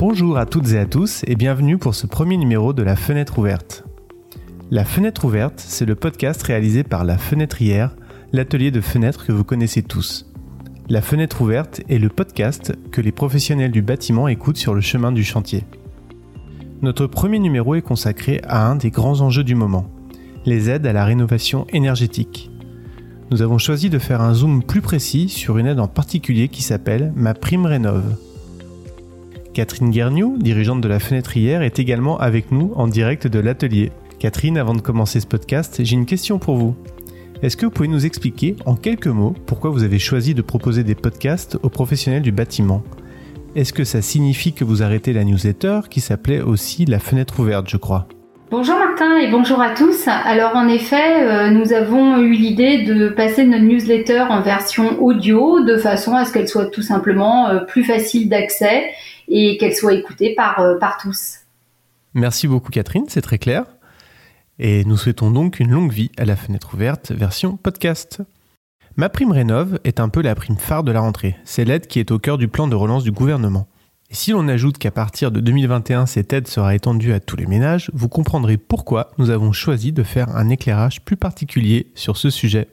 Bonjour à toutes et à tous et bienvenue pour ce premier numéro de La Fenêtre ouverte. La Fenêtre ouverte, c'est le podcast réalisé par La Fenêtrière, l'atelier de fenêtres que vous connaissez tous. La Fenêtre ouverte est le podcast que les professionnels du bâtiment écoutent sur le chemin du chantier. Notre premier numéro est consacré à un des grands enjeux du moment, les aides à la rénovation énergétique. Nous avons choisi de faire un zoom plus précis sur une aide en particulier qui s'appelle Ma Prime Rénove. Catherine Guerniou, dirigeante de la fenêtrière, est également avec nous en direct de l'atelier. Catherine, avant de commencer ce podcast, j'ai une question pour vous. Est-ce que vous pouvez nous expliquer en quelques mots pourquoi vous avez choisi de proposer des podcasts aux professionnels du bâtiment? Est-ce que ça signifie que vous arrêtez la newsletter qui s'appelait aussi La fenêtre ouverte, je crois? Bonjour Martin et bonjour à tous. Alors en effet, euh, nous avons eu l'idée de passer notre newsletter en version audio de façon à ce qu'elle soit tout simplement euh, plus facile d'accès et qu'elle soit écoutée par, euh, par tous. Merci beaucoup Catherine, c'est très clair. Et nous souhaitons donc une longue vie à la fenêtre ouverte version podcast. Ma prime rénove est un peu la prime phare de la rentrée. C'est l'aide qui est au cœur du plan de relance du gouvernement. Et si l'on ajoute qu'à partir de 2021, cette aide sera étendue à tous les ménages, vous comprendrez pourquoi nous avons choisi de faire un éclairage plus particulier sur ce sujet.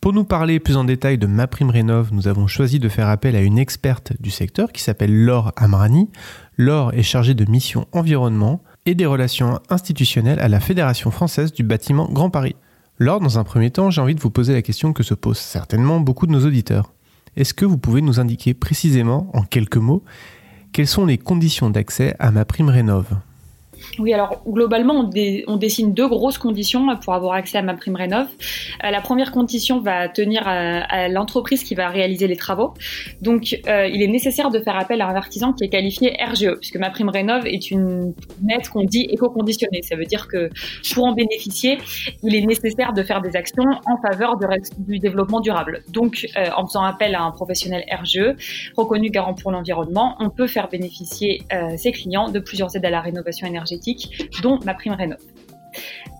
Pour nous parler plus en détail de Ma Prime Rénov, nous avons choisi de faire appel à une experte du secteur qui s'appelle Laure Amrani. Laure est chargée de mission environnement et des relations institutionnelles à la Fédération française du bâtiment Grand Paris. Laure, dans un premier temps, j'ai envie de vous poser la question que se posent certainement beaucoup de nos auditeurs. Est-ce que vous pouvez nous indiquer précisément, en quelques mots, quelles sont les conditions d'accès à ma prime rénov? Oui, alors globalement, on, dessine deux grosses conditions pour avoir accès à ma prime rénov. Euh, la première condition va tenir à, l'entreprise qui va réaliser les travaux. Donc, euh, il est nécessaire de faire appel à un artisan qui est qualifié RGE, puisque ma prime rénov est une aide qu'on dit éco-conditionnée. Ça veut dire que pour en bénéficier, il est nécessaire de faire des actions en faveur du développement durable. Donc, euh, en faisant appel à un professionnel RGE reconnu garant pour l'environnement, on peut faire bénéficier ses clients de plusieurs aides à la rénovation énergétique dont ma prime rénov.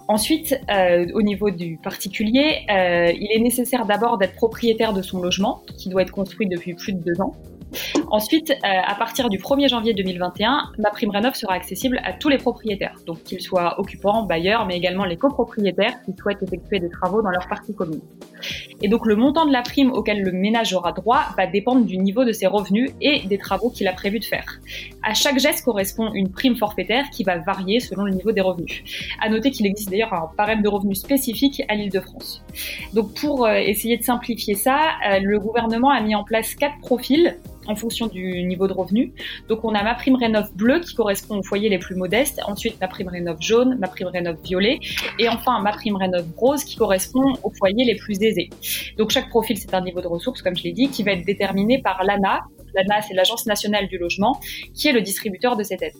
Ensuite, euh, au niveau du particulier, euh, il est nécessaire d'abord d'être propriétaire de son logement, qui doit être construit depuis plus de deux ans. Ensuite, euh, à partir du 1er janvier 2021, ma prime rénov sera accessible à tous les propriétaires, donc qu'ils soient occupants, bailleurs, mais également les copropriétaires qui souhaitent effectuer des travaux dans leur partie commune. Et donc le montant de la prime auquel le ménage aura droit va dépendre du niveau de ses revenus et des travaux qu'il a prévu de faire. À chaque geste correspond une prime forfaitaire qui va varier selon le niveau des revenus. À noter qu'il existe d'ailleurs un barème de revenus spécifique à l'Île-de-France. Donc pour euh, essayer de simplifier ça, euh, le gouvernement a mis en place quatre profils en fonction du niveau de revenu. Donc on a ma prime rénov bleue qui correspond aux foyers les plus modestes, ensuite ma prime rénov jaune, ma prime rénov violet et enfin ma prime rénov rose qui correspond aux foyers les plus aisés. Donc chaque profil c'est un niveau de ressources comme je l'ai dit qui va être déterminé par l'ANA. L'ANA c'est l'Agence nationale du logement qui est le distributeur de cette aide.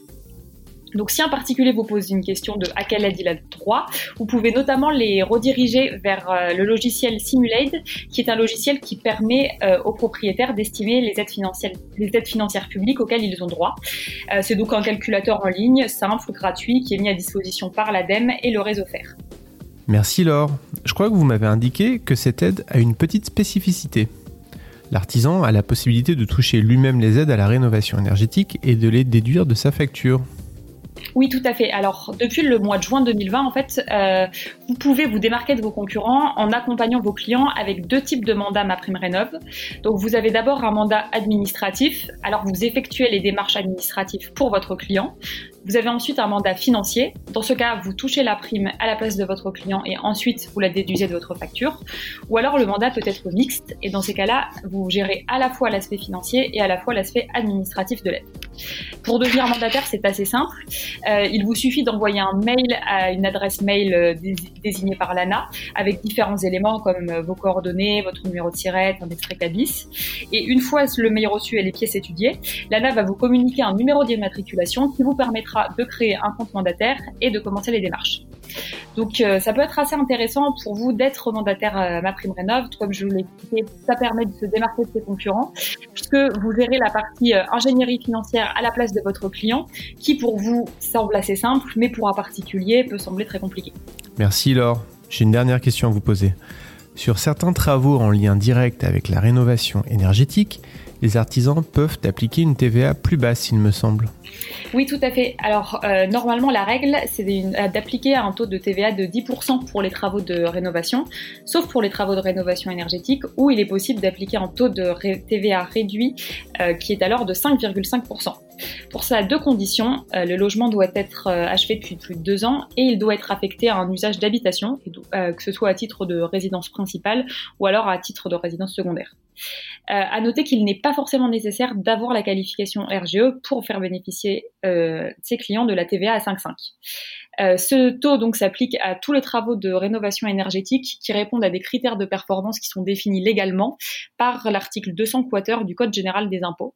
Donc si un particulier vous pose une question de à quelle aide il a droit, vous pouvez notamment les rediriger vers euh, le logiciel Simulate, qui est un logiciel qui permet euh, aux propriétaires d'estimer les aides financières, les aides financières publiques auxquelles ils ont droit. Euh, c'est donc un calculateur en ligne simple, gratuit, qui est mis à disposition par l'ADEME et le réseau FER. Merci Laure. Je crois que vous m'avez indiqué que cette aide a une petite spécificité. L'artisan a la possibilité de toucher lui-même les aides à la rénovation énergétique et de les déduire de sa facture. Oui, tout à fait. Alors, depuis le mois de juin 2020, en fait, euh, vous pouvez vous démarquer de vos concurrents en accompagnant vos clients avec deux types de mandats Ma Prime Rénov. Donc, vous avez d'abord un mandat administratif. Alors, vous effectuez les démarches administratives pour votre client. Vous avez ensuite un mandat financier. Dans ce cas, vous touchez la prime à la place de votre client et ensuite vous la déduisez de votre facture. Ou alors le mandat peut être mixte et dans ces cas-là, vous gérez à la fois l'aspect financier et à la fois l'aspect administratif de l'aide. Pour devenir mandataire, c'est assez simple. Euh, il vous suffit d'envoyer un mail à une adresse mail euh, désignée par l'ANA avec différents éléments comme euh, vos coordonnées, votre numéro de tirette, un extrait cabis. Et une fois le mail reçu et les pièces étudiées, l'ANA va vous communiquer un numéro d'immatriculation qui vous permettra de créer un compte mandataire et de commencer les démarches. Donc euh, ça peut être assez intéressant pour vous d'être mandataire à ma prime rénov. Comme je vous l'ai expliqué, ça permet de se démarquer de ses concurrents puisque vous verrez la partie euh, ingénierie financière à la place de votre client qui pour vous semble assez simple mais pour un particulier peut sembler très compliqué. Merci Laure. J'ai une dernière question à vous poser. Sur certains travaux en lien direct avec la rénovation énergétique, les artisans peuvent appliquer une TVA plus basse, il me semble. Oui, tout à fait. Alors, euh, normalement, la règle, c'est d'appliquer un taux de TVA de 10% pour les travaux de rénovation, sauf pour les travaux de rénovation énergétique, où il est possible d'appliquer un taux de TVA réduit, euh, qui est alors de 5,5%. Pour ça, deux conditions. Euh, le logement doit être achevé depuis plus de deux ans et il doit être affecté à un usage d'habitation, que ce soit à titre de résidence principale ou alors à titre de résidence secondaire. Euh, à noter qu'il n'est pas forcément nécessaire d'avoir la qualification RGE pour faire bénéficier euh, ses clients de la TVA à 5,5. Euh, ce taux donc s'applique à tous les travaux de rénovation énergétique qui répondent à des critères de performance qui sont définis légalement par l'article 200 quater du Code général des impôts.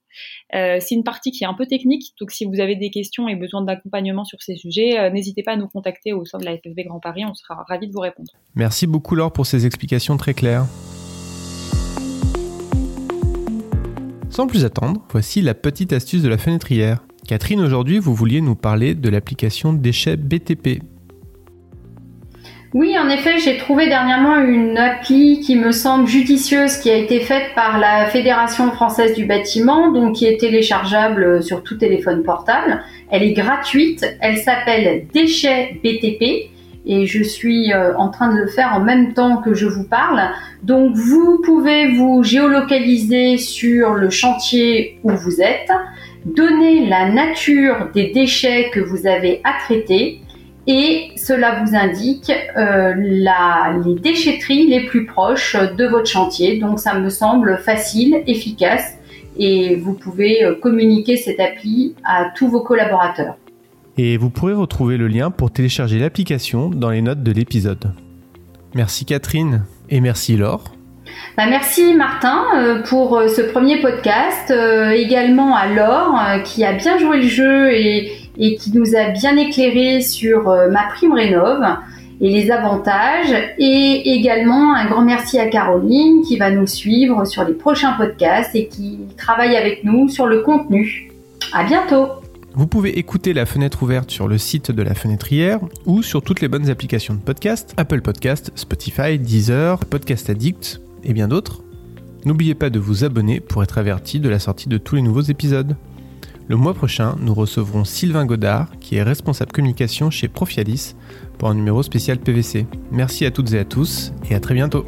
C'est une partie qui est un peu technique, donc si vous avez des questions et besoin d'accompagnement sur ces sujets, n'hésitez pas à nous contacter au sein de la FFB Grand Paris, on sera ravis de vous répondre. Merci beaucoup Laure pour ces explications très claires. Sans plus attendre, voici la petite astuce de la fenêtrière. Catherine, aujourd'hui, vous vouliez nous parler de l'application déchets BTP. Oui, en effet, j'ai trouvé dernièrement une appli qui me semble judicieuse, qui a été faite par la Fédération française du bâtiment, donc qui est téléchargeable sur tout téléphone portable. Elle est gratuite, elle s'appelle Déchets BTP et je suis euh, en train de le faire en même temps que je vous parle. Donc vous pouvez vous géolocaliser sur le chantier où vous êtes, donner la nature des déchets que vous avez à traiter et cela vous indique euh, les déchetteries les plus proches de votre chantier. Donc ça me semble facile, efficace et vous pouvez euh, communiquer cette appli à tous vos collaborateurs et vous pourrez retrouver le lien pour télécharger l'application dans les notes de l'épisode. Merci Catherine et merci Laure. Bah, merci Martin euh, pour euh, ce premier podcast, euh, également à Laure qui a bien joué le jeu et, et qui nous a bien éclairé sur ma prime rénov et les avantages et également un grand merci à Caroline qui va nous suivre sur les prochains podcasts et qui travaille avec nous sur le contenu. À bientôt. Vous pouvez écouter la fenêtre ouverte sur le site de la fenêtrière ou sur toutes les bonnes applications de podcast, Apple Podcast, Spotify, Deezer, Podcast Addict et bien d'autres. N'oubliez pas de vous abonner pour être averti de la sortie de tous les nouveaux épisodes. Le mois prochain, nous recevrons Sylvain Godard, qui est responsable communication chez Profialis, pour un numéro spécial PVC. Merci à toutes et à tous, et à très bientôt.